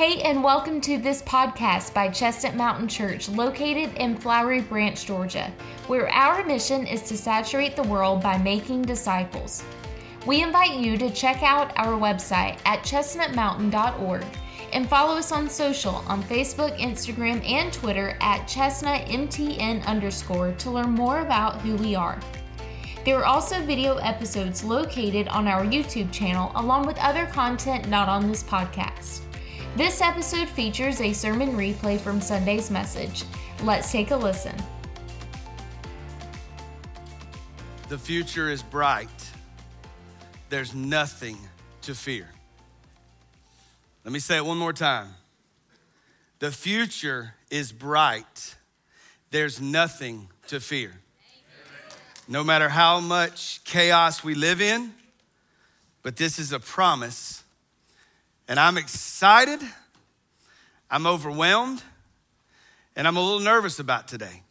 Hey, and welcome to this podcast by Chestnut Mountain Church, located in Flowery Branch, Georgia, where our mission is to saturate the world by making disciples. We invite you to check out our website at chestnutmountain.org and follow us on social on Facebook, Instagram, and Twitter at chestnutmtn underscore to learn more about who we are. There are also video episodes located on our YouTube channel, along with other content not on this podcast. This episode features a sermon replay from Sunday's message. Let's take a listen. The future is bright. There's nothing to fear. Let me say it one more time. The future is bright. There's nothing to fear. No matter how much chaos we live in, but this is a promise and I'm excited, I'm overwhelmed, and I'm a little nervous about today.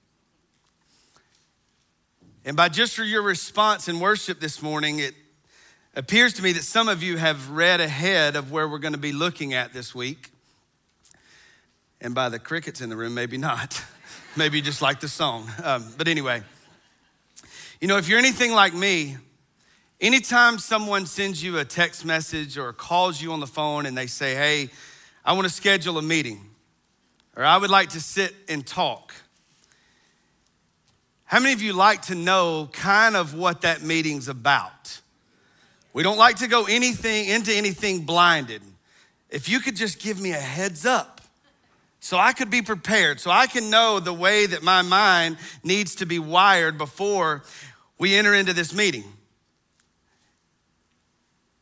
And by just your response in worship this morning, it appears to me that some of you have read ahead of where we're going to be looking at this week. And by the crickets in the room, maybe not. maybe you just like the song. Um, but anyway, you know, if you're anything like me, Anytime someone sends you a text message or calls you on the phone and they say, hey, I want to schedule a meeting, or I would like to sit and talk. How many of you like to know kind of what that meeting's about? We don't like to go anything into anything blinded. If you could just give me a heads up so I could be prepared, so I can know the way that my mind needs to be wired before we enter into this meeting.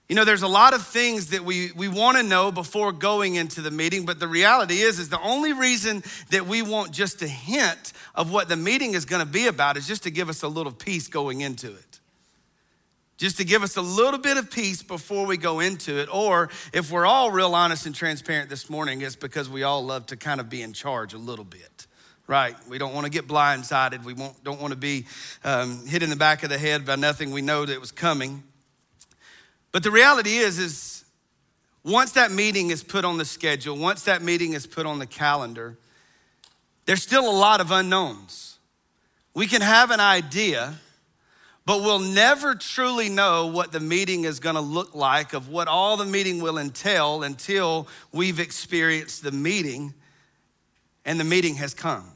You know, there's a lot of things that we, we want to know before going into the meeting, but the reality is, is the only reason that we want just a hint of what the meeting is going to be about is just to give us a little peace going into it. Just to give us a little bit of peace before we go into it. Or if we're all real honest and transparent this morning, it's because we all love to kind of be in charge a little bit right? We don't want to get blindsided. We don't want to be um, hit in the back of the head by nothing we know that was coming. But the reality is, is once that meeting is put on the schedule, once that meeting is put on the calendar, there's still a lot of unknowns. We can have an idea, but we'll never truly know what the meeting is going to look like, of what all the meeting will entail until we've experienced the meeting and the meeting has come.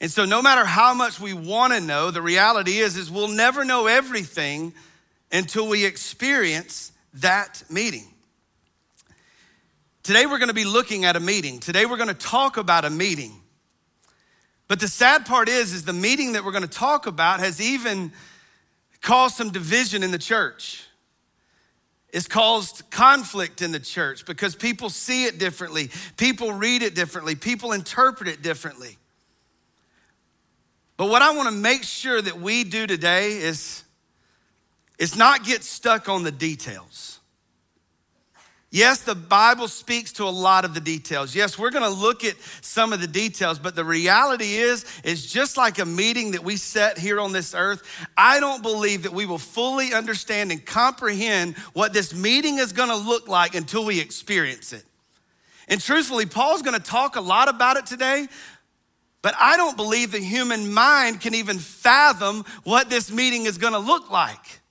And so no matter how much we want to know, the reality is is we'll never know everything until we experience that meeting. Today, we're going to be looking at a meeting. Today, we're going to talk about a meeting. But the sad part is, is the meeting that we're going to talk about has even caused some division in the church. It's caused conflict in the church because people see it differently, people read it differently, people interpret it differently. But what I want to make sure that we do today is is not get stuck on the details. Yes, the Bible speaks to a lot of the details. Yes, we're going to look at some of the details, but the reality is is just like a meeting that we set here on this earth, I don't believe that we will fully understand and comprehend what this meeting is going to look like until we experience it. And truthfully, Paul's going to talk a lot about it today, but I don't believe the human mind can even fathom what this meeting is going to look like.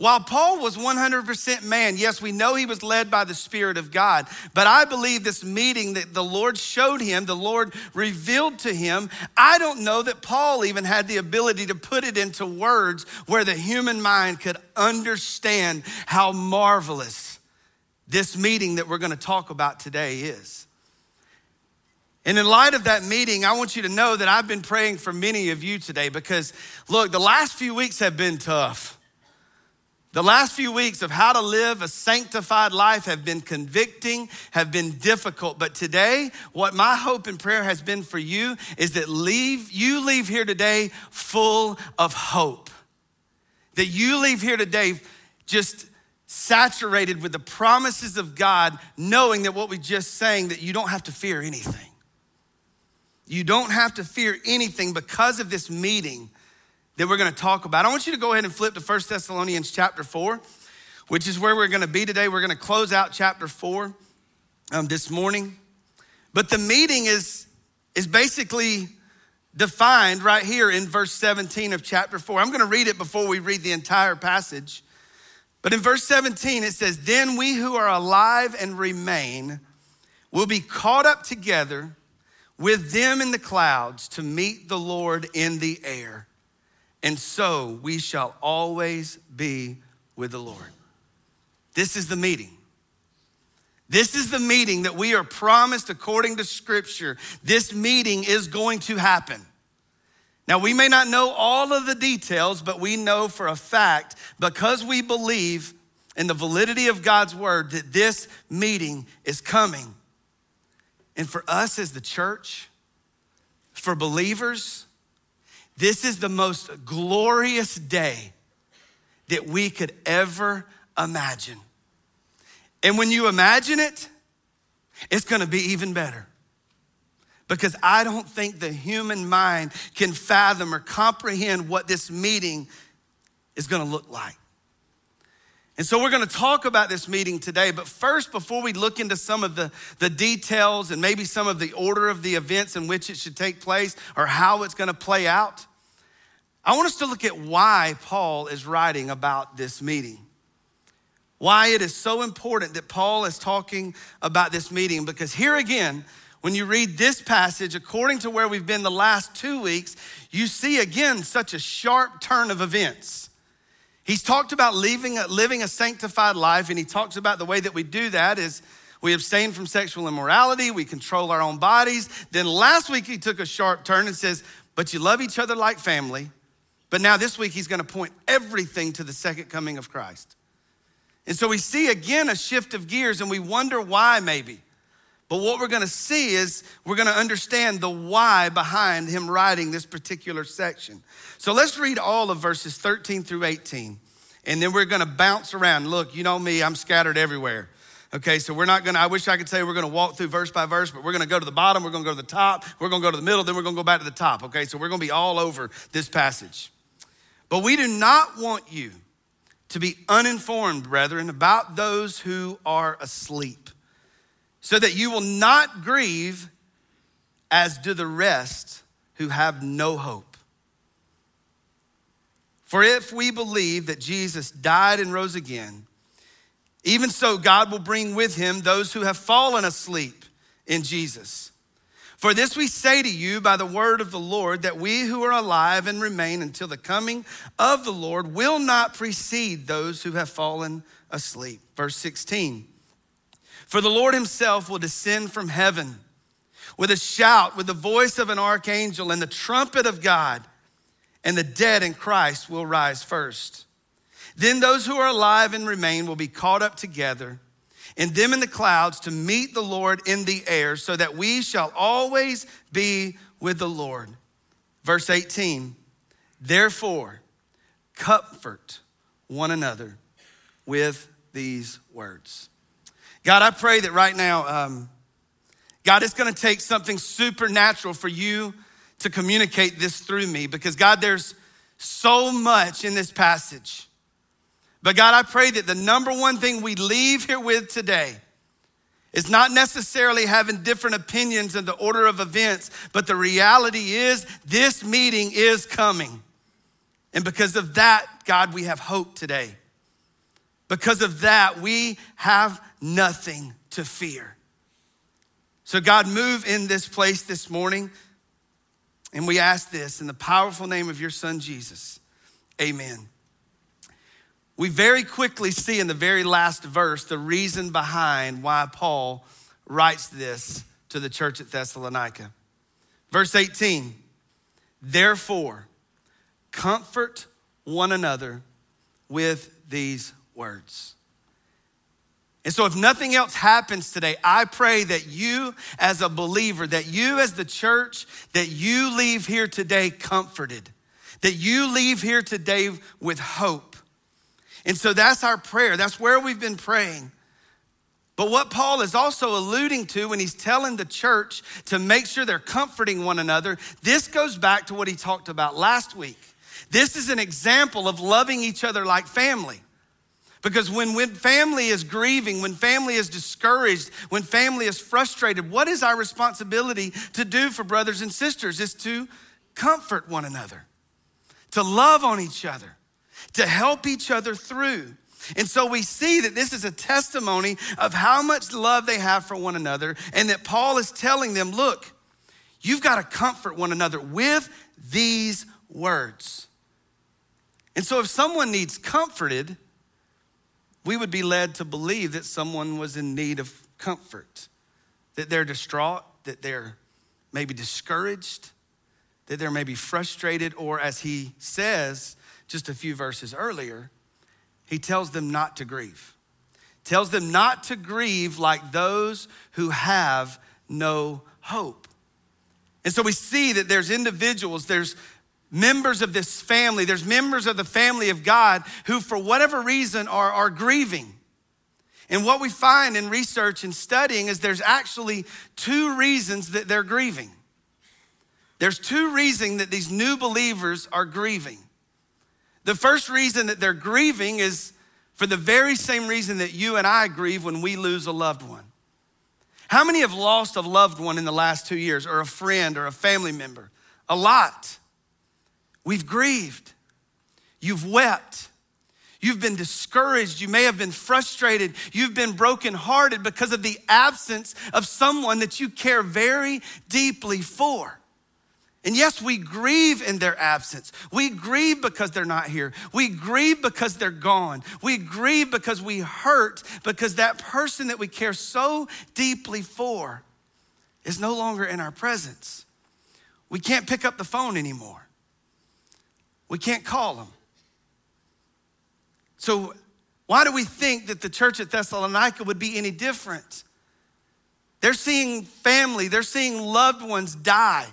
While Paul was 100% man, yes, we know he was led by the Spirit of God, but I believe this meeting that the Lord showed him, the Lord revealed to him, I don't know that Paul even had the ability to put it into words where the human mind could understand how marvelous this meeting that we're going to talk about today is. And in light of that meeting, I want you to know that I've been praying for many of you today because, look, the last few weeks have been tough. The last few weeks of how to live a sanctified life have been convicting, have been difficult. But today, what my hope and prayer has been for you is that leave, you leave here today full of hope. That you leave here today just saturated with the promises of God, knowing that what we just sang, that you don't have to fear anything. You don't have to fear anything because of this meeting that we're going to talk about. I want you to go ahead and flip to 1 Thessalonians chapter 4, which is where we're going to be today. We're going to close out chapter 4. um, this morning. But the meeting is, is basically defined right here in verse 17 of chapter 4. I'm going to read it before we read the entire passage. But in verse 17, it says, Then we who are alive and remain will be caught up together with them in the clouds to meet the Lord in the air. And so we shall always be with the Lord. This is the meeting. This is the meeting that we are promised according to Scripture. This meeting is going to happen. Now, we may not know all of the details, but we know for a fact, because we believe in the validity of God's word, that this meeting is coming. And for us as the church, for believers, this is the most glorious day that we could ever imagine. And when you imagine it, it's gonna be even better. Because I don't think the human mind can fathom or comprehend what this meeting is gonna look like. And so we're gonna talk about this meeting today, but first, before we look into some of the, the details and maybe some of the order of the events in which it should take place or how it's gonna play out, I want us to look at why Paul is writing about this meeting why it is so important that Paul is talking about this meeting. Because here again, when you read this passage, according to where we've been the last two weeks, you see again such a sharp turn of events. He's talked about living a, living a sanctified life, and he talks about the way that we do that is we abstain from sexual immorality, we control our own bodies. Then last week he took a sharp turn and says, But you love each other like family. But now this week he's gonna point everything to the second coming of Christ. And so we see again a shift of gears and we wonder why, maybe. But what we're gonna see is we're gonna understand the why behind him writing this particular section. So let's read all of verses 13 through 18, and then we're gonna bounce around. Look, you know me, I'm scattered everywhere. Okay, so we're not gonna, I wish I could say we're gonna walk through verse by verse, but we're gonna go to the bottom, we're gonna go to the top, we're gonna go to the middle, then we're gonna go back to the top. Okay, so we're gonna be all over this passage. But we do not want you to be uninformed, brethren, about those who are asleep, so that you will not grieve as do the rest who have no hope. For if we believe that Jesus died and rose again, even so God will bring with him those who have fallen asleep in Jesus. For this we say to you by the word of the Lord, that we who are alive and remain until the coming of the Lord will not precede those who have fallen asleep. Verse 16 For the Lord himself will descend from heaven with a shout, with the voice of an archangel, and the trumpet of God, and the dead in Christ will rise first. Then those who are alive and remain will be caught up together and them in the clouds to meet the Lord in the air, so that we shall always be with the Lord. Verse 18, therefore, comfort one another with these words. God, I pray that right now, um, God, it's gonna take something supernatural for you to communicate this through me because, God, there's so much in this passage. But God, I pray that the number one thing we leave here with today is not necessarily having different opinions in the order of events, but the reality is this meeting is coming. And because of that, God, we have hope today. Because of that, we have nothing to fear. So, God, move in this place this morning. And we ask this in the powerful name of your Son, Jesus. Amen we very quickly see in the very last verse the reason behind why Paul writes this to the church at Thessalonica. Verse 18, therefore, comfort one another with these words. And so, if nothing else happens today, I pray that you, as a believer, that you, as the church, that you leave here today comforted, that you leave here today with hope and so that's our prayer. That's where we've been praying. But what Paul is also alluding to when he's telling the church to make sure they're comforting one another, this goes back to what he talked about last week. This is an example of loving each other like family. Because when, when family is grieving, when family is discouraged, when family is frustrated, what is our responsibility to do for brothers and sisters? Is to comfort one another, to love on each other, to help each other through. And so we see that this is a testimony of how much love they have for one another, and that Paul is telling them, look, you've got to comfort one another with these words. And so if someone needs comforted, we would be led to believe that someone was in need of comfort, that they're distraught, that they're maybe discouraged, that they're maybe frustrated, or as he says just a few verses earlier, he tells them not to grieve. Tells them not to grieve like those who have no hope. And so we see that there's individuals, there's members of this family, there's members of the family of God who, for whatever reason, are, are grieving. And what we find in research and studying is there's actually two reasons that they're grieving. There's two reasons that these new believers are grieving. The first reason that they're grieving is for the very same reason that you and I grieve when we lose a loved one. How many have lost a loved one in the last two years, or a friend, or a family member? A lot. We've grieved. You've wept. You've been discouraged. You may have been frustrated. You've been brokenhearted because of the absence of someone that you care very deeply for. And yes, we grieve in their absence. We grieve because they're not here. We grieve because they're gone. We grieve because we hurt because that person that we care so deeply for is no longer in our presence. We can't pick up the phone anymore. We can't call them. So, why do we think that the church at Thessalonica would be any different? They're seeing family, they're seeing loved ones die.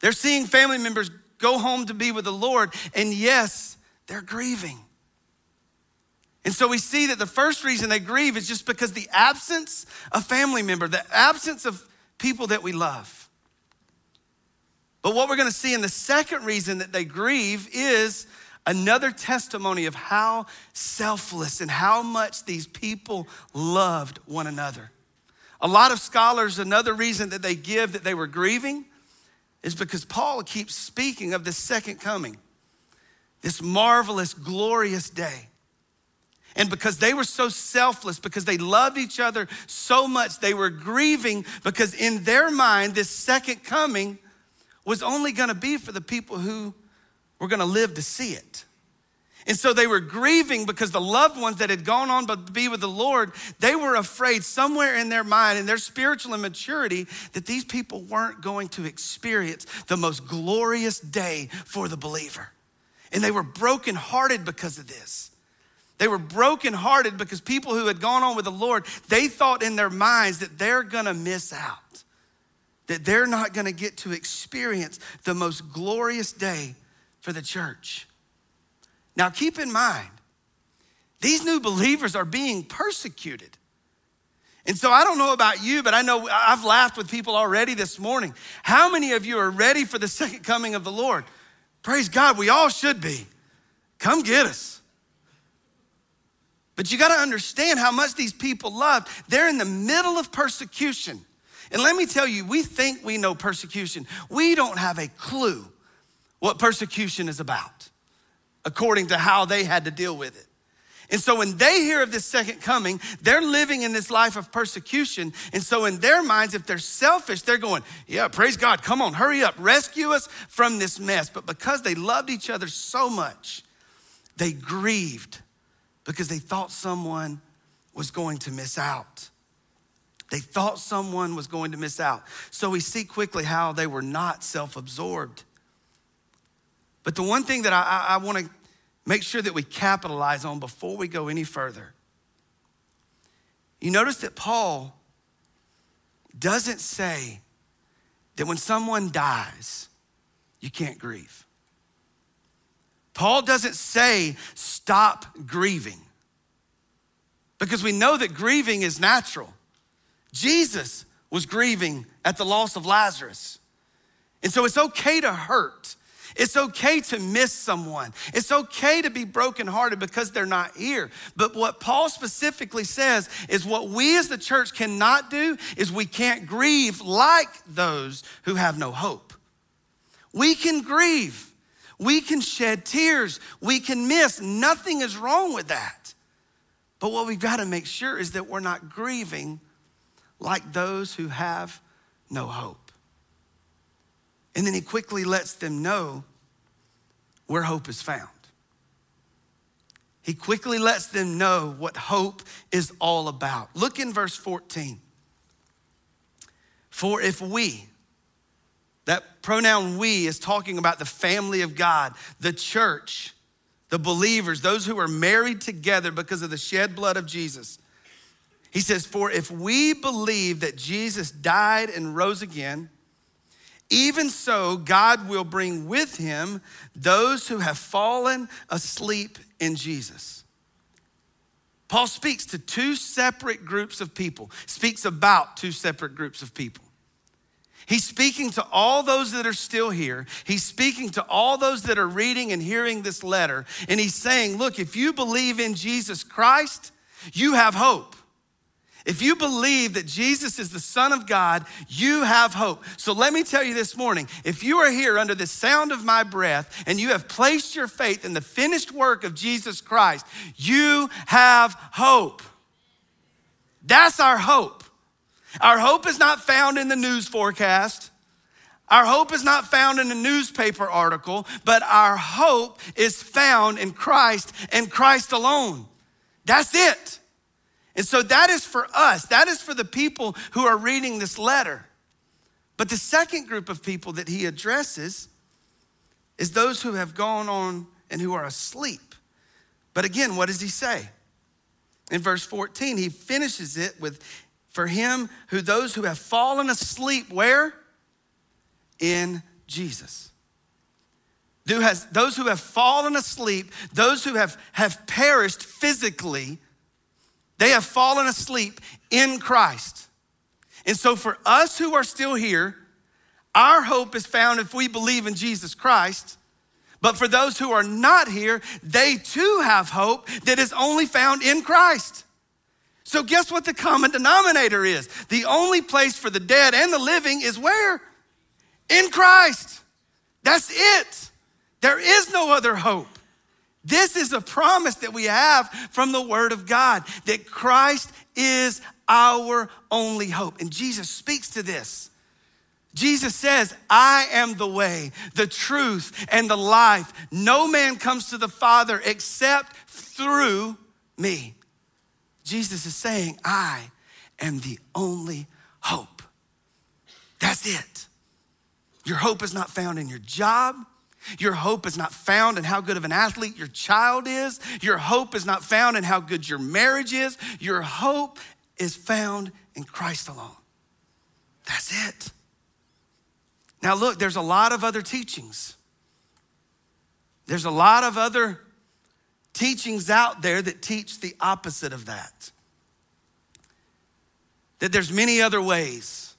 They're seeing family members go home to be with the Lord, and yes, they're grieving. And so we see that the first reason they grieve is just because the absence of family member, the absence of people that we love. But what we're going to see in the second reason that they grieve is another testimony of how selfless and how much these people loved one another. A lot of scholars, another reason that they give that they were grieving is because Paul keeps speaking of the second coming, this marvelous, glorious day. And because they were so selfless, because they loved each other so much, they were grieving because in their mind, this second coming was only gonna be for the people who were gonna live to see it. And so they were grieving because the loved ones that had gone on to be with the Lord, they were afraid somewhere in their mind, in their spiritual immaturity, that these people weren't going to experience the most glorious day for the believer. And they were brokenhearted because of this. They were brokenhearted because people who had gone on with the Lord, they thought in their minds that they're gonna miss out that they're not to get to experience the most glorious day for the church. Now, keep in mind, these new believers are being persecuted. And so I don't know about you, but I know I've laughed with people already this morning. How many of you are ready for the second coming of the Lord? Praise God, we all should be. Come get us. But you got to understand how much these people loved. They're in the middle of persecution. And let me tell you, we think we know persecution. We don't have a clue what persecution is about, according to how they had to deal with it. And so when they hear of this second coming, they're living in this life of persecution. And so in their minds, if they're selfish, they're going, Yeah, praise God, come on, hurry up, rescue us from this mess. But because they loved each other so much, they grieved because they thought someone was going to miss out. They thought someone was going to miss out. So we see quickly how they were not self absorbed. But the one thing that I, I, I want to make sure that we capitalize on before we go any further, you notice that Paul doesn't say that when someone dies, you can't grieve. Paul doesn't say stop grieving because we know that grieving is natural. Jesus was grieving at the loss of Lazarus. And so it's okay to hurt. It's okay to miss someone. It's okay to be brokenhearted because they're not here. But what Paul specifically says is what we as the church cannot do is we can't grieve like those who have no hope. We can grieve. We can shed tears. We can miss. Nothing is wrong with that. But what we've got to make sure is that we're not grieving like those who have no hope. And then he quickly lets them know where hope is found. He quickly lets them know what hope is all about. Look in verse 14. For if we, that pronoun we is talking about the family of God, the church, the believers, those who are married together because of the shed blood of Jesus. He says, For if we believe that Jesus died and rose again, even so, God will bring with him those who have fallen asleep in Jesus. Paul speaks to two separate groups of people, speaks about two separate groups of people. He's speaking to all those that are still here. He's speaking to all those that are reading and hearing this letter. And he's saying, Look, if you believe in Jesus Christ, you have hope. If you believe that Jesus is the Son of God, you have hope. So let me tell you this morning if you are here under the sound of my breath and you have placed your faith in the finished work of Jesus Christ, you have hope. That's our hope. Our hope is not found in the news forecast. Our hope is not found in a newspaper article, but our hope is found in Christ and Christ alone. That's it. And so that is for us, that is for the people who are reading this letter. But the second group of people that he addresses is those who have gone on and who are asleep. But again, what does he say? In verse 14, he finishes it with for him who those who have fallen asleep, where? In Jesus. Those who have fallen asleep, those who have, have perished physically, they have fallen asleep in Christ. And so, for us who are still here, our hope is found if we believe in Jesus Christ. But for those who are not here, they too have hope that is only found in Christ. So, guess what the common denominator is? The only place for the dead and the living is where? In Christ. That's it. There is no other hope. This is a promise that we have from the Word of God that Christ is our only hope. And Jesus speaks to this. Jesus says, I am the way, the truth, and the life. No man comes to the Father except through me. Jesus is saying, I am the only hope. That's it. Your hope is not found in your job. Your hope is not found in how good of an athlete your child is. Your hope is not found in how good your marriage is. Your hope is found in Christ alone. That's it. Now, look, there's a lot of other teachings. There's a lot of other teachings out there that teach the opposite of that. That there's many other ways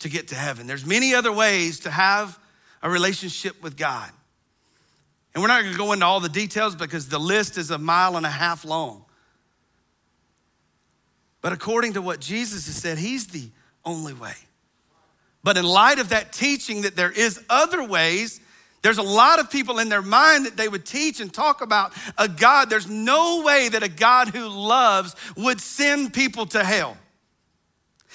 to get to heaven. There's many other ways to have a relationship with God. And we're not going to go into all the details because the list is a mile and a half long. But according to what Jesus has said, He's the only way. But in light of that teaching that there is other ways, there's a lot of people in their mind that they would teach and talk about a God. There's no way that a God who loves would send people to hell.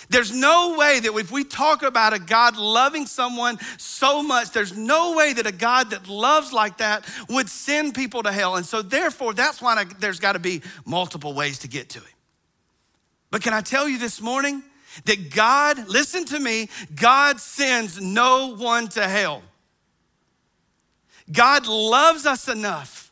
There's no way that if we talk about a God loving someone so much, there's no way that a God that loves like that would send people to hell. And so, therefore, that's why there's got to be multiple ways to get to Him. But can I tell you this morning that God, listen to me, God sends no one to hell. God loves us enough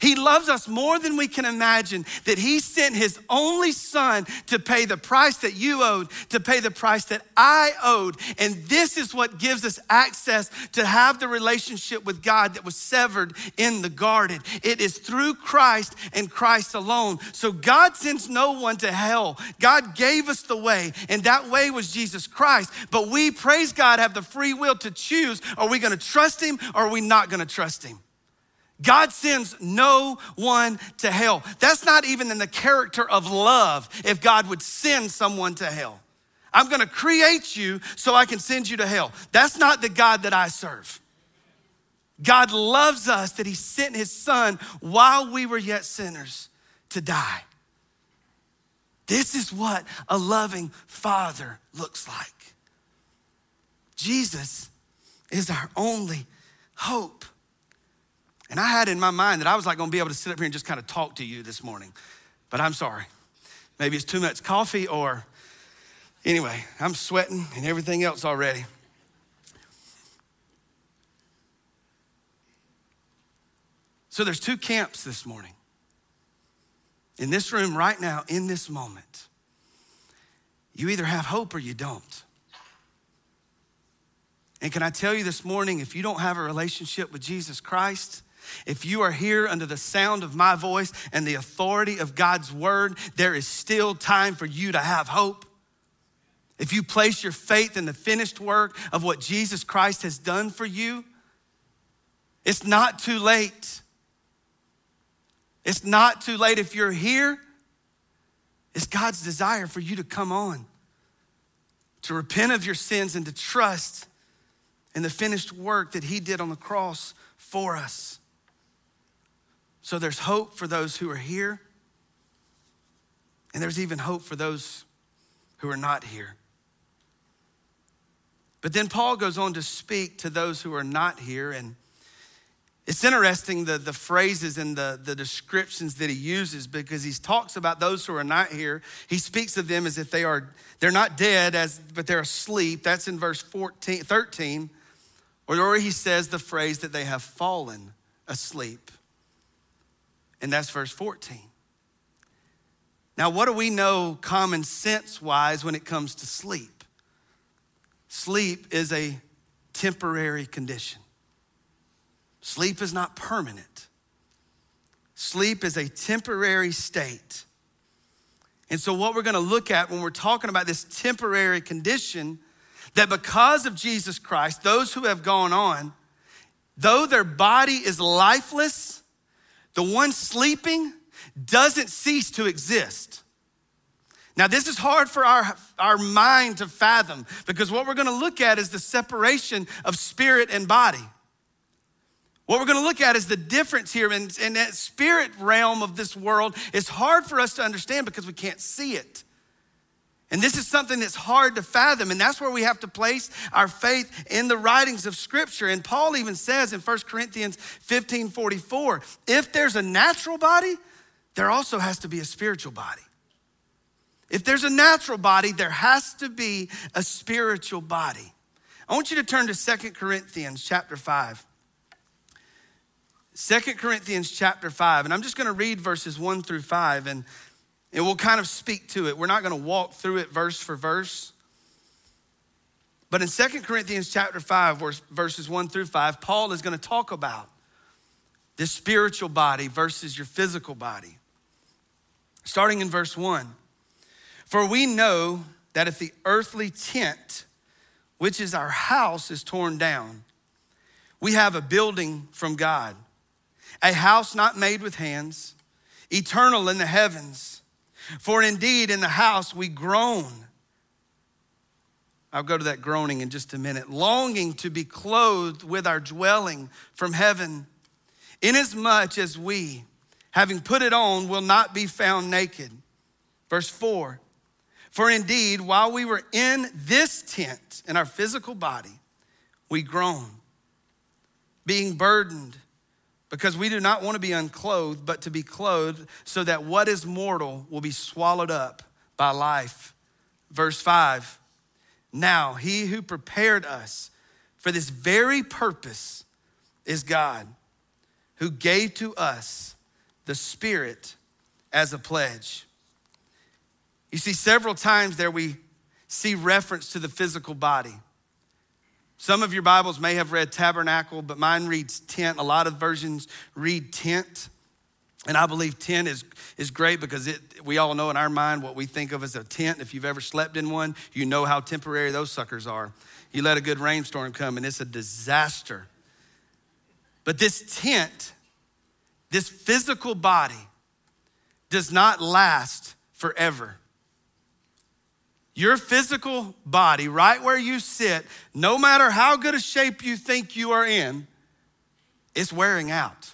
He loves us more than we can imagine, that He sent His only Son to pay the price that you owed, to pay the price that I owed. And this is what gives us access to have the relationship with God that was severed in the garden. It is through Christ and Christ alone. So God sends no one to hell. God gave us the way, and that way was Jesus Christ. But we, praise God, have the free will to choose are we gonna trust Him or are we not gonna trust Him? God sends no one to hell. That's not even in the character of love if God would send someone to hell. I'm gonna create you so I can send you to hell. That's not the God that I serve. God loves us that He sent His Son while we were yet sinners to die. This is what a loving Father looks like. Jesus is our only hope. And I had in my mind that I was like gonna be able to sit up here and just kind of talk to you this morning, but I'm sorry. Maybe it's too much coffee or anyway, I'm sweating and everything else already. So there's two camps this morning. In this room right now, in this moment, you either have hope or you don't. And can I tell you this morning, if you don't have a relationship with Jesus Christ, if you are here under the sound of my voice and the authority of God's word, there is still time for you to have hope. If you place your faith in the finished work of what Jesus Christ has done for you, it's not too late. It's not too late. If you're here, it's God's desire for you to come on, to repent of your sins and to trust in the finished work that He did on the cross for us. So there's hope for those who are here, and there's even hope for those who are not here. But then Paul goes on to speak to those who are not here, and it's interesting the, the phrases and the, the descriptions that he uses because he talks about those who are not here. He speaks of them as if they are, they're not dead, as, but they're asleep. That's in verse 14, 13. Or he says the phrase that they have fallen asleep. And that's verse 14. Now, what do we know common sense wise when it comes to sleep? Sleep is a temporary condition. Sleep is not permanent. Sleep is a temporary state. And so, what we're gonna look at when we're talking about this temporary condition, that because of Jesus Christ, those who have gone on, though their body is lifeless, the one sleeping doesn't cease to exist. Now, this is hard for our, our mind to fathom because what we're gonna look at is the separation of spirit and body. What we're gonna look at is the difference here in, in that spirit realm of this world. It's hard for us to understand because we can't see it. And this is something that's hard to fathom. And that's where we have to place our faith in the writings of Scripture. And Paul even says in 1 Corinthians 15 44, if there's a natural body, there also has to be a spiritual body. If there's a natural body, there has to be a spiritual body. I want you to turn to 2 Corinthians chapter 5. 2 Corinthians chapter 5, and I'm just gonna read verses 1 through 5. And and we'll kind of speak to it. We're not going to walk through it verse for verse. But in Second Corinthians chapter 5, verses 1 through 5, Paul is going to talk about this spiritual body versus your physical body. Starting in verse 1 For we know that if the earthly tent, which is our house, is torn down, we have a building from God, a house not made with hands, eternal in the heavens. For indeed, in the house we groan. I'll go to that groaning in just a minute. Longing to be clothed with our dwelling from heaven, inasmuch as we, having put it on, will not be found naked. Verse 4 For indeed, while we were in this tent, in our physical body, we groan, being burdened because we do not want to be unclothed, but to be clothed, so that what is mortal will be swallowed up by life. Verse 5 Now, he who prepared us for this very purpose is God, who gave to us the Spirit as a pledge. You see, several times there we see reference to the physical body. Some of your Bibles may have read tabernacle, but mine reads tent. A lot of versions read tent. And I believe tent is, is great because it, we all know in our mind what we think of as a tent. If you've ever slept in one, you know how temporary those suckers are. You let a good rainstorm come and it's a disaster. But this tent, this physical body, does not last forever. Your physical body, right where you sit, no matter how good a shape you think you are in, it's wearing out.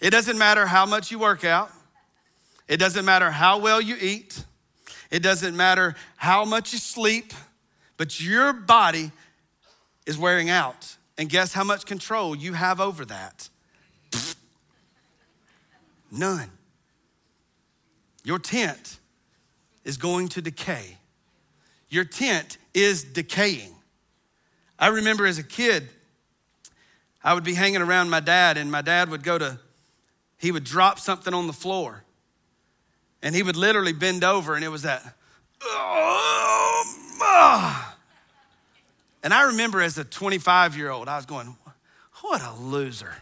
It doesn't matter how much you work out, it doesn't matter how well you eat, it doesn't matter how much you sleep, but your body is wearing out. And guess how much control you have over that? None. Your tent is going to decay. Your tent is decaying. I remember as a kid, I would be hanging around my dad, and my dad would go to, he would drop something on the floor, and he would literally bend over, and it was that, oh, and I remember as a 25 year old, I was going, what a loser.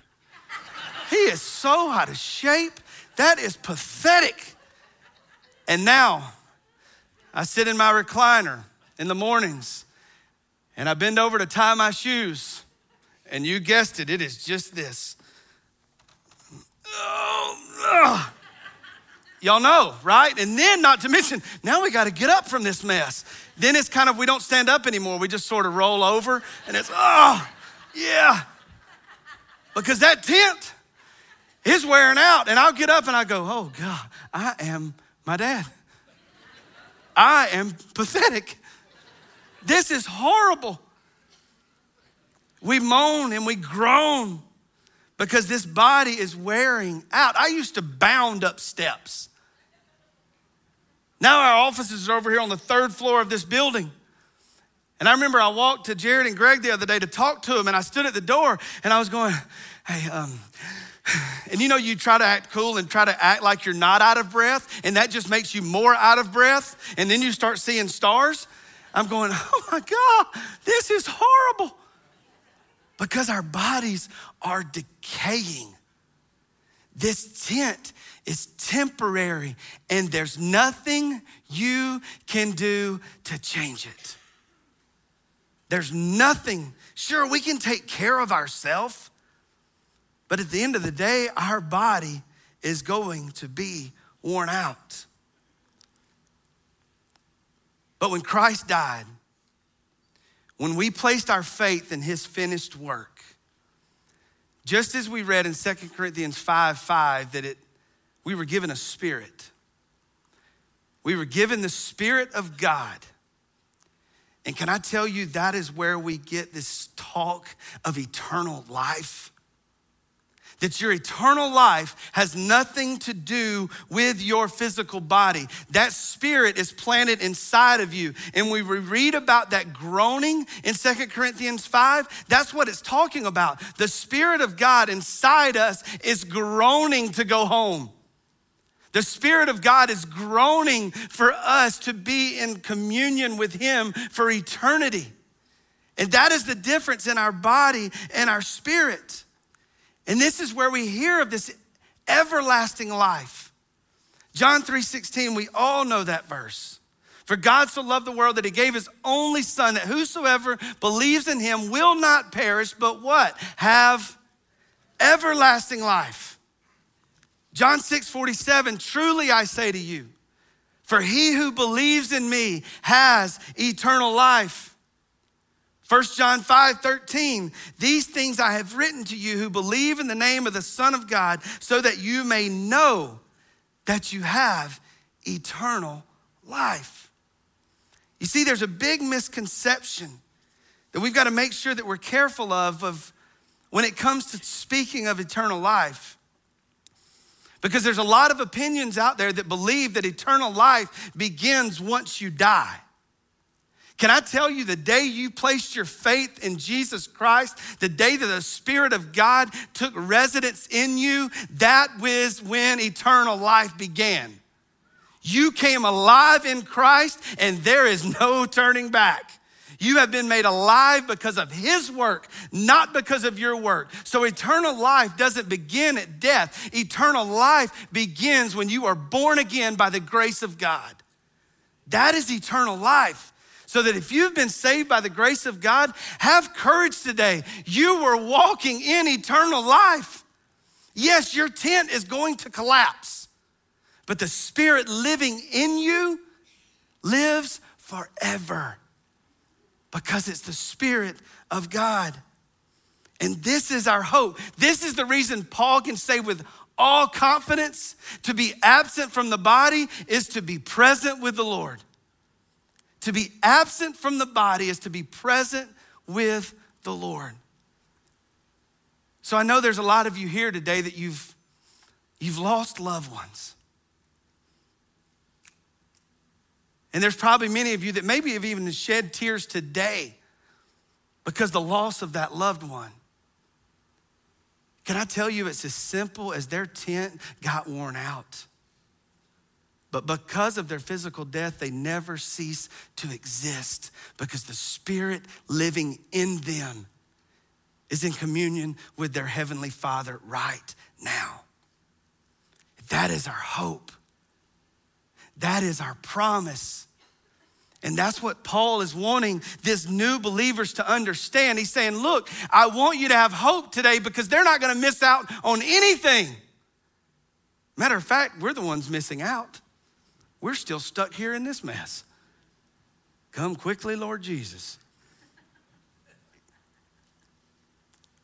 He is so out of shape. That is pathetic. And now I sit in my recliner in the mornings and I bend over to tie my shoes. And you guessed it, it is just this. Oh, Y'all know, right? And then, not to mention, now we got to get up from this mess. Then it's kind of, we don't stand up anymore. We just sort of roll over and it's, oh, yeah. Because that tent is wearing out. And I'll get up and I go, oh, God, I am my dad. I am pathetic. This is horrible. We moan and we groan because this body is wearing out. I used to bound up steps. Now our offices are over here on the third floor of this building. And I remember I walked to Jared and Greg the other day to talk to them, and I stood at the door and I was going, hey, um, and you know, you try to act cool and try to act like you're not out of breath, and that just makes you more out of breath, and then you start seeing stars. I'm going, oh my God, this is horrible. Because our bodies are decaying. This tent is temporary, and there's nothing you can do to change it. There's nothing. Sure, we can take care of ourselves, but at the end of the day, our body is going to be worn out. But when Christ died, when we placed our faith in his finished work, just as we read in 2 Corinthians 5 5 that it, we were given a spirit. We were given the Spirit of God. And can I tell you, that is where we get this talk of eternal life? That your eternal life has nothing to do with your physical body. That spirit is planted inside of you. And we read about that groaning in Second Corinthians 5. That's what it's talking about. The spirit of God inside us is groaning to go home. The Spirit of God is groaning for us to be in communion with Him for eternity. And that is the difference in our body and our spirit. And this is where we hear of this everlasting life. John 3:16, we all know that verse. For God so loved the world that he gave his only son that whosoever believes in him will not perish but what? Have everlasting life. John 6:47, truly I say to you, for he who believes in me has eternal life. 1 John 5 13, these things I have written to you who believe in the name of the Son of God, so that you may know that you have eternal life. You see, there's a big misconception that we've got to make sure that we're careful of, of when it comes to speaking of eternal life. Because there's a lot of opinions out there that believe that eternal life begins once you die. Can I tell you the day you placed your faith in Jesus Christ, the day that the Spirit of God took residence in you, that was when eternal life began. You came alive in Christ, and there is no turning back. You have been made alive because of His work, not because of your work. So eternal life doesn't begin at death. Eternal life begins when you are born again by the grace of God. That is eternal life. So that if you've been saved by the grace of God, have courage today. You were walking in eternal life. Yes, your tent is going to collapse, but the Spirit living in you lives forever because it's the Spirit of God. And this is our hope. This is the reason Paul can say with all confidence to be absent from the body is to be present with the Lord. To be absent from the body is to be present with the Lord. So I know there's a lot of you here today that you've, you've lost loved ones. And there's probably many of you that maybe have even shed tears today because the loss of that loved one. Can I tell you, it's as simple as their tent got worn out. But because of their physical death, they never cease to exist because the Spirit living in them is in communion with their Heavenly Father right now. That is our hope. That is our promise. And that's what Paul is wanting this new believers to understand. He's saying, Look, I want you to have hope today because they're not going to miss out on anything. Matter of fact, we're the ones missing out. We're still stuck here in this mess. Come quickly, Lord Jesus.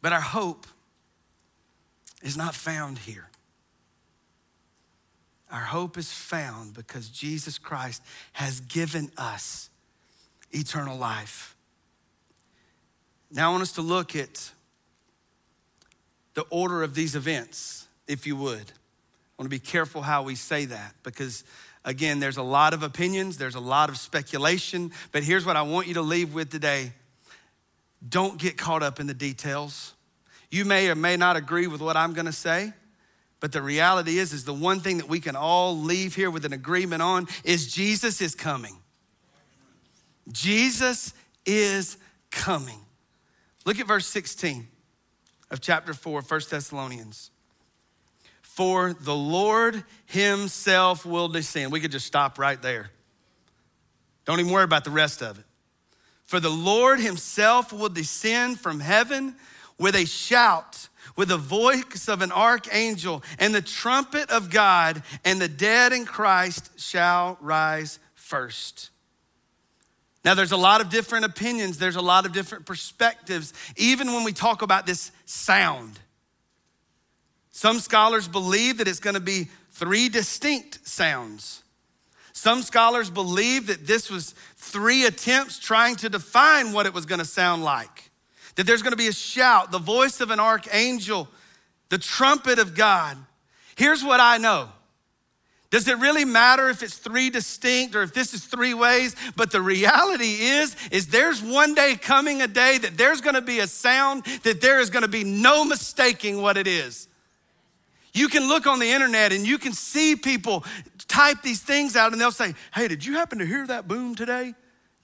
But our hope is not found here. Our hope is found because Jesus Christ has given us eternal life. Now, I want us to look at the order of these events, if you would. I want to be careful how we say that because Again, there's a lot of opinions, there's a lot of speculation, but here's what I want you to leave with today. Don't get caught up in the details. You may or may not agree with what I'm going to say, but the reality is is the one thing that we can all leave here with an agreement on is Jesus is coming. Jesus is coming. Look at verse 16 of chapter 4, 1 Thessalonians. For the Lord Himself will descend. We could just stop right there. Don't even worry about the rest of it. For the Lord Himself will descend from heaven with a shout, with the voice of an archangel, and the trumpet of God, and the dead in Christ shall rise first. Now, there's a lot of different opinions, there's a lot of different perspectives, even when we talk about this sound. Some scholars believe that it's going to be three distinct sounds. Some scholars believe that this was three attempts trying to define what it was going to sound like. That there's going to be a shout, the voice of an archangel, the trumpet of God. Here's what I know. Does it really matter if it's three distinct or if this is three ways? But the reality is is there's one day coming a day that there's going to be a sound that there is going to be no mistaking what it is. You can look on the internet and you can see people type these things out and they'll say, Hey, did you happen to hear that boom today?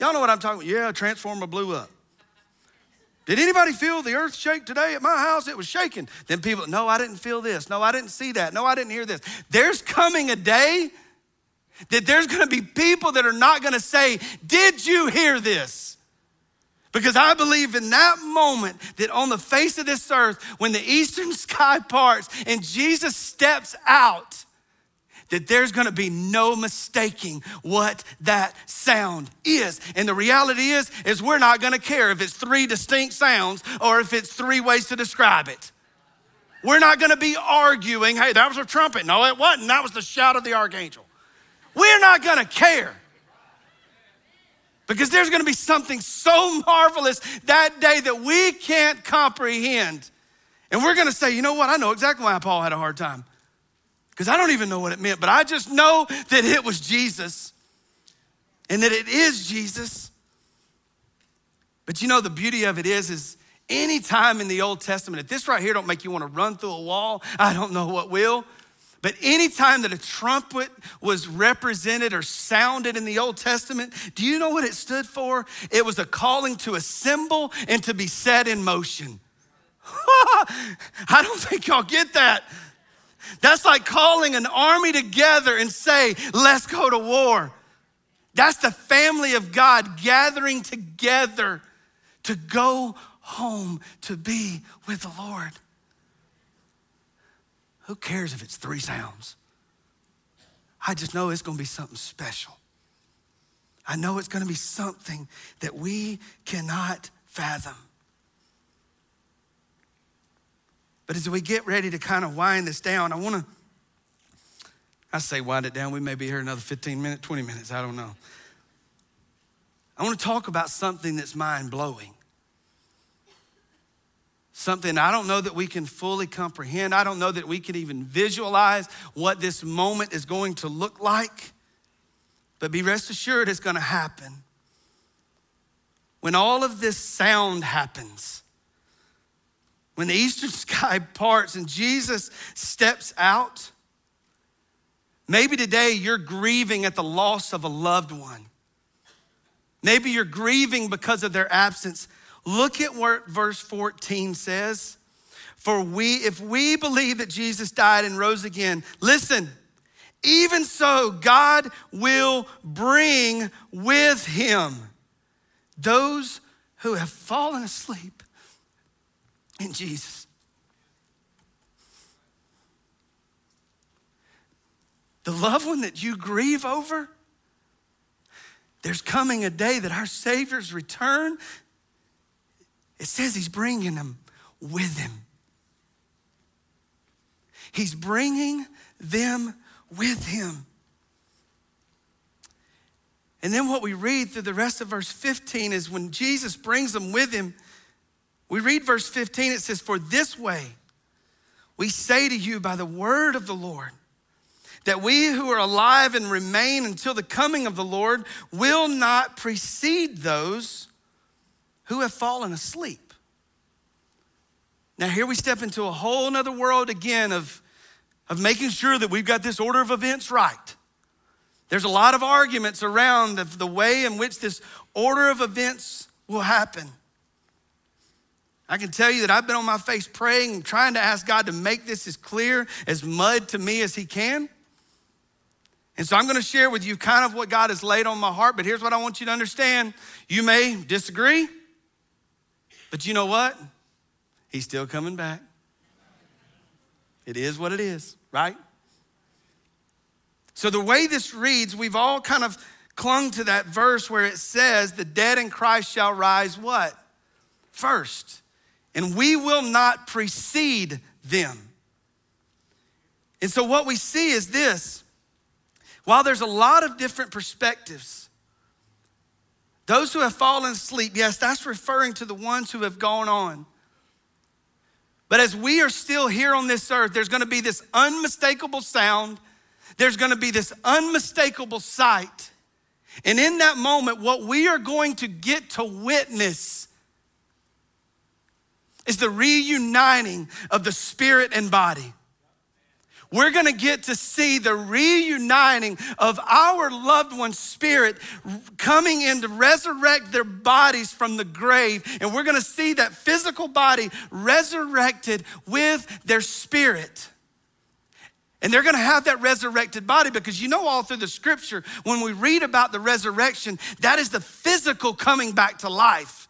Y'all know what I'm talking about? Yeah, a transformer blew up. Did anybody feel the earth shake today at my house? It was shaking. Then people, no, I didn't feel this. No, I didn't see that. No, I didn't hear this. There's coming a day that there's gonna be people that are not gonna say, Did you hear this? Because I believe in that moment that on the face of this earth, when the eastern sky parts and Jesus steps out, that there's gonna be no mistaking what that sound is. And the reality is, is we're not gonna care if it's three distinct sounds or if it's three ways to describe it. We're not gonna be arguing, hey, that was a trumpet. No, it wasn't. That was the shout of the archangel. We're not gonna care. Because there's gonna be something so marvelous that day that we can't comprehend. And we're gonna say, you know what? I know exactly why Paul had a hard time. Because I don't even know what it meant, but I just know that it was Jesus and that it is Jesus. But you know, the beauty of it is, is anytime in the Old Testament, if this right here don't make you want to run through a wall, I don't know what will. But anytime that a trumpet was represented or sounded in the Old Testament, do you know what it stood for? It was a calling to assemble and to be set in motion. I don't think y'all get that. That's like calling an army together and say, let's go to war. That's the family of God gathering together to go home to be with the Lord. Who cares if it's three sounds? I just know it's going to be something special. I know it's going to be something that we cannot fathom. But as we get ready to kind of wind this down, I want to, I say wind it down. We may be here another 15 minutes, 20 minutes, I don't know. I want to talk about something that's mind blowing. Something I don't know that we can fully comprehend. I don't know that we can even visualize what this moment is going to look like. But be rest assured it's going to happen. When all of this sound happens, when the eastern sky parts and Jesus steps out, maybe today you're grieving at the loss of a loved one. Maybe you're grieving because of their absence. Look at what verse 14 says. For we, if we believe that Jesus died and rose again, listen, even so, God will bring with him those who have fallen asleep in Jesus. The loved one that you grieve over, there's coming a day that our Savior's return, it says He's bringing them with Him. He's bringing them with Him. And then what we read through the rest of verse 15 is when Jesus brings them with Him, we read verse 15, it says, For this way we say to you by the word of the Lord that we who are alive and remain until the coming of the Lord will not precede those who have fallen asleep. Now, here we step into a whole nother world again of, of making sure that we've got this order of events right. There's a lot of arguments around the, the way in which this order of events will happen. I can tell you that I've been on my face praying, trying to ask God to make this as clear as mud to me as He can. And so I'm going to share with you kind of what God has laid on my heart, but here's what I want you to understand. You may disagree, but you know what? He's still coming back. It is what it is, right? So the way this reads, we've all kind of clung to that verse where it says, The dead in Christ shall rise what? First. And we will not precede them. And so what we see is this while there's a lot of different perspectives, those who have fallen asleep, yes, that's referring to the ones who have gone on. But as we are still here on this earth, there's gonna be this unmistakable sound, there's gonna be this unmistakable sight. And in that moment, what we are going to get to witness is the reuniting of the spirit and body we're going to get to see the reuniting of our loved one's spirit coming in to resurrect their bodies from the grave. And we're going to see that physical body resurrected with their spirit. And they're going to have that resurrected body because you know, all through the scripture, when we read about the resurrection, that is the physical coming back to life.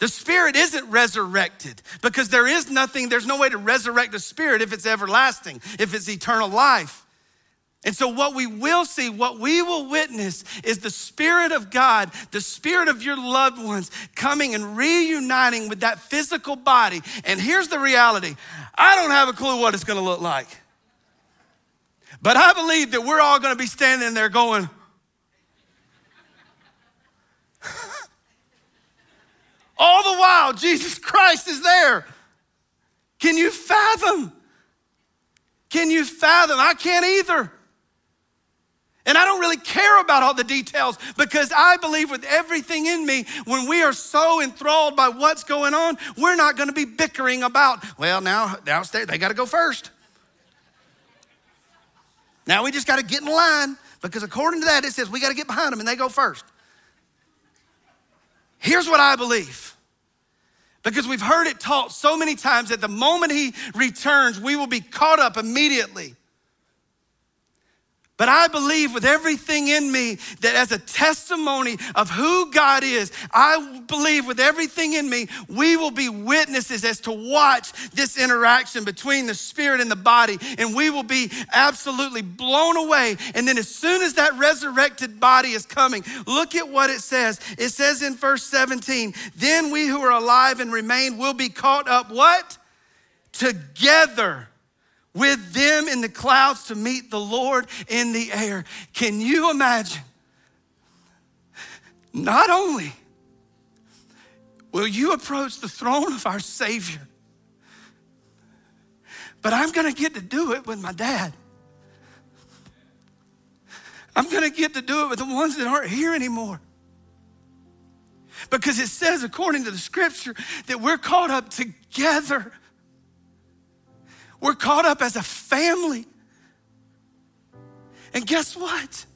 The spirit isn't resurrected because there is nothing, there's no way to resurrect a spirit if it's everlasting, if it's eternal life. And so, what we will see, what we will witness is the Spirit of God, the Spirit of your loved ones coming and reuniting with that physical body. And here's the reality I don't have a clue what it's gonna look like. But I believe that we're all gonna be standing there going, All the while, Jesus Christ is there. Can you fathom? Can you fathom? I can't either. And I don't really care about all the details because I believe with everything in me, when we are so enthralled by what's going on, we're not going to be bickering about, well, now downstairs, they got to go first. Now we just got to get in line because according to that, it says we got to get behind them and they go first. Here's what I believe. Because we've heard it taught so many times that the moment he returns, we will be caught up immediately but I believe with everything in me that as a testimony of who God is, I believe with everything in me, we will be witnesses as to watch this interaction between the spirit and the body. And we will be absolutely blown away. And then as soon as that resurrected body is coming, look at what it says. It says in verse 17, then we who are alive and remain will be caught up what? Together with them in the clouds to meet the Lord in the air. Can you imagine? Not only will you approach the throne of our Savior, but I'm gonna get to do it with my dad. I'm gonna get to do it with the ones that aren't here anymore. Because it says, according to the scripture, that we're caught up together we're caught up as a family. And guess what?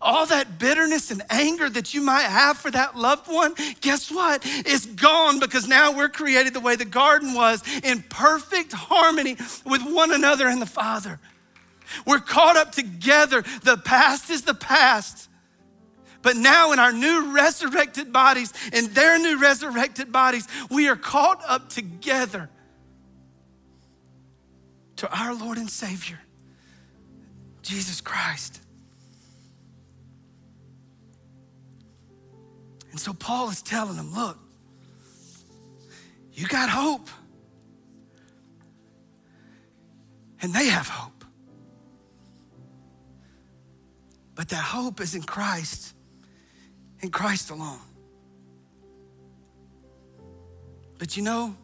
All that bitterness and anger that you might have for that loved one, guess what? It's gone because now we're created the way the garden was in perfect harmony with one another and the Father. We're caught up together. The past is the past. But now, in our new resurrected bodies, in their new resurrected bodies, we are caught up together to our Lord and Savior, Jesus Christ. And so Paul is telling them, look, you got hope. And they have hope. But that hope is in Christ, in Christ alone. But you know,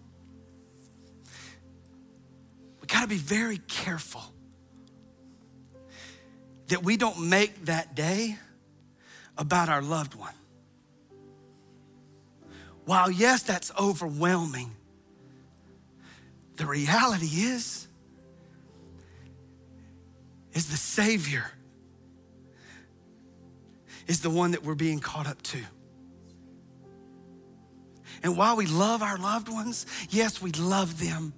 got to be very careful that we don't make that day about our loved one. While, yes, that's overwhelming, the reality is, is the Savior is the one that we're being caught up to. And while we love our loved ones, yes, we love them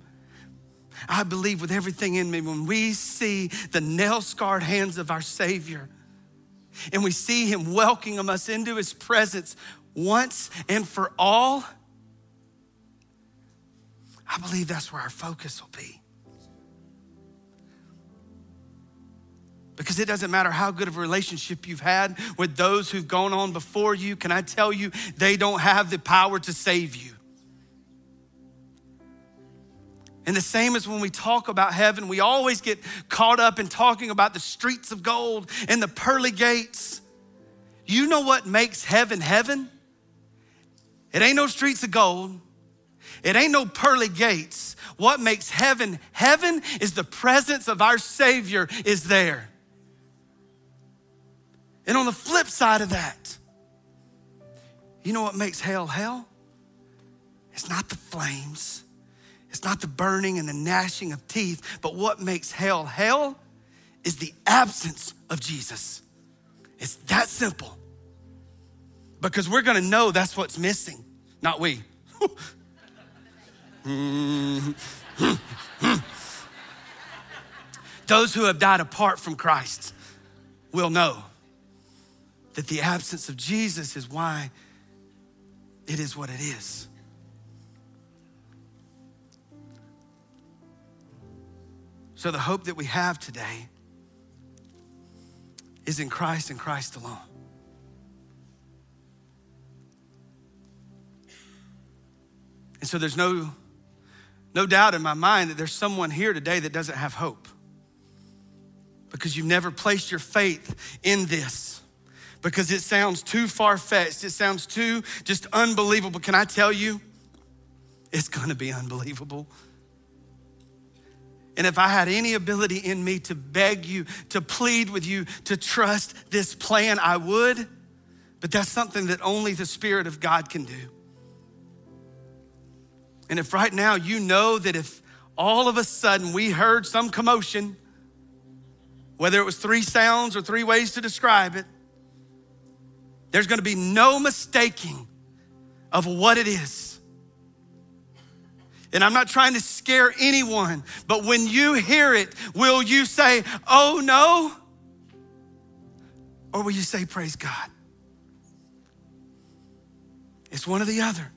I believe with everything in me when we see the nail scarred hands of our Savior and we see Him welcoming us into His presence once and for all, I believe that's where our focus will be. Because it doesn't matter how good of a relationship you've had with those who've gone on before you, can I tell you, they don't have the power to save you. And the same as when we talk about heaven, we always get caught up in talking about the streets of gold and the pearly gates. You know what makes heaven heaven? It ain't no streets of gold. It ain't no pearly gates. What makes heaven heaven is the presence of our Savior is there. And on the flip side of that, you know what makes hell hell? It's not the flames. It's not the burning and the gnashing of teeth, but what makes hell hell is the absence of Jesus. It's that simple. Because we're gonna know that's what's missing, not we. Those who have died apart from Christ will know that the absence of Jesus is why it is what it is. So, the hope that we have today is in Christ and Christ alone. And so, there's no, no doubt in my mind that there's someone here today that doesn't have hope because you've never placed your faith in this because it sounds too far fetched. It sounds too just unbelievable. Can I tell you? It's gonna be unbelievable And if I had any ability in me to beg you, to plead with you, to trust this plan, I would. But that's something that only the Spirit of God can do. And if right now you know that if all of a sudden we heard some commotion, whether it was three sounds or three ways to describe it, there's gonna be no mistaking of what it is. And I'm not trying to scare anyone, but when you hear it, will you say, oh no? Or will you say, praise God? It's one or the other.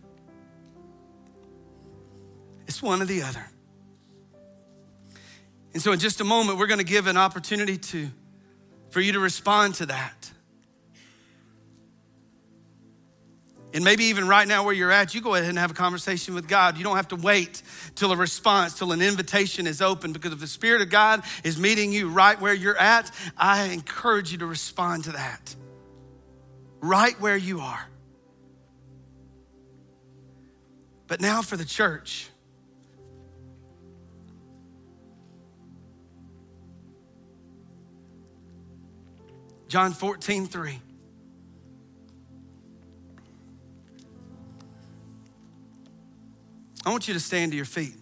It's one or the other. And so, in just a moment, we're going to give an opportunity to, for you to respond to that. And maybe even right now where you're at, you go ahead and have a conversation with God. You don't have to wait till a response, till an invitation is open, because if the Spirit of God is meeting you right where you're at, I encourage you to respond to that. Right where you are. But now for the church. John 14, 3. I want you to stand to your feet.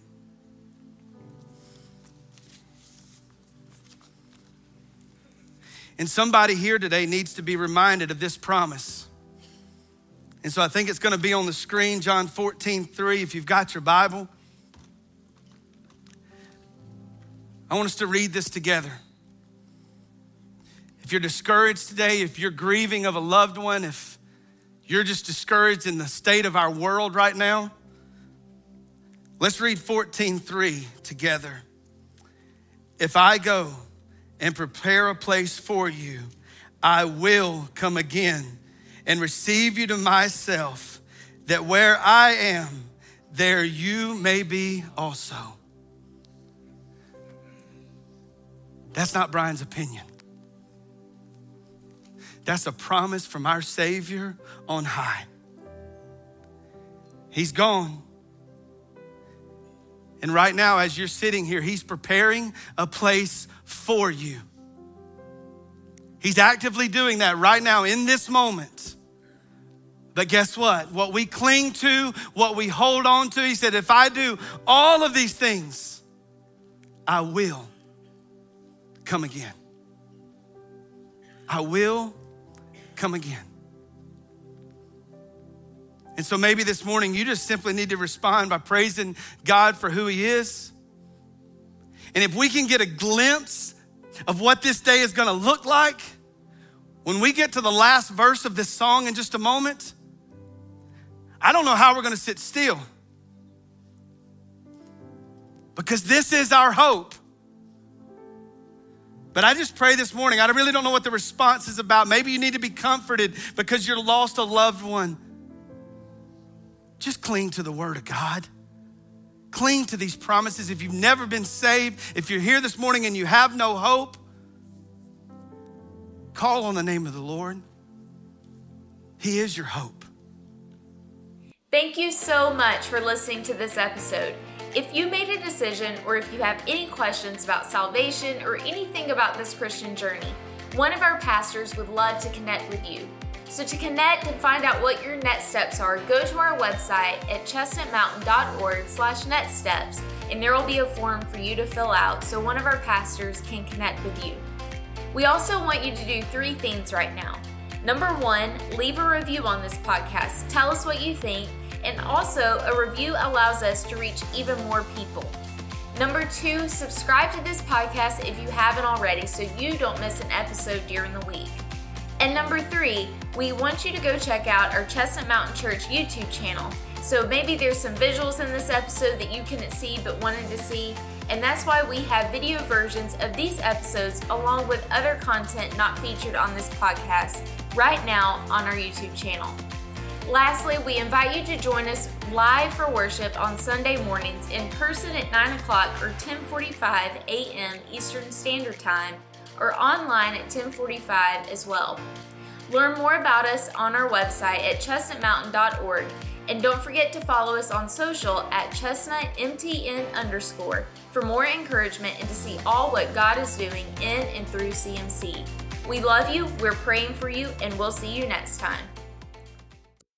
And somebody here today needs to be reminded of this promise. And so I think it's going to be on the screen, John 14, 3, if you've got your Bible. I want us to read this together. If you're discouraged today, if you're grieving of a loved one, if you're just discouraged in the state of our world right now, let's read 14:3 together. If I go and prepare a place for you, I will come again and receive you to myself, that where I am, there you may be also. That's not Brian's opinion. That's a promise from our Savior on high. He's gone. And right now, as you're sitting here, He's preparing a place for you. He's actively doing that right now in this moment. But guess what? What we cling to, what we hold on to, He said, if I do all of these things, I will come again. I will come again. And so maybe this morning you just simply need to respond by praising God for who He is. And if we can get a glimpse of what this day is gonna look like, when we get to the last verse of this song in just a moment, I don't know how we're gonna sit still. Because this is our hope. But I just pray this morning, I really don't know what the response is about. Maybe you need to be comforted because you're lost a loved one. Just cling to the Word of God. Cling to these promises. If you've never been saved, if you're here this morning and you have no hope, call on the name of the Lord. He is your hope. Thank you so much for listening to this episode. If you made a decision or if you have any questions about salvation or anything about this Christian journey, one of our pastors would love to connect with you. So to connect and find out what your next steps are, go to our website at chestnutmountain.org slash next steps and there will be a form for you to fill out so one of our pastors can connect with you. We also want you to do three things right now. Number one, leave a review on this podcast. Tell us what you think and also, a review allows us to reach even more people. Number two, subscribe to this podcast if you haven't already so you don't miss an episode during the week. And number three, we want you to go check out our Chestnut Mountain Church YouTube channel. So maybe there's some visuals in this episode that you couldn't see but wanted to see, and that's why we have video versions of these episodes along with other content not featured on this podcast right now on our YouTube channel. Lastly, we invite you to join us live for worship on Sunday mornings in person at 9 o'clock or 10:45 a.m. Eastern Standard Time, or online at 10:45 as well. Learn more about us on our website at chestnutmountain.org. And don't forget to follow us on social at chestnutmtn underscore for more encouragement and to see all what God is doing in and through CMC. We love you, we're praying for you, and we'll see you next time.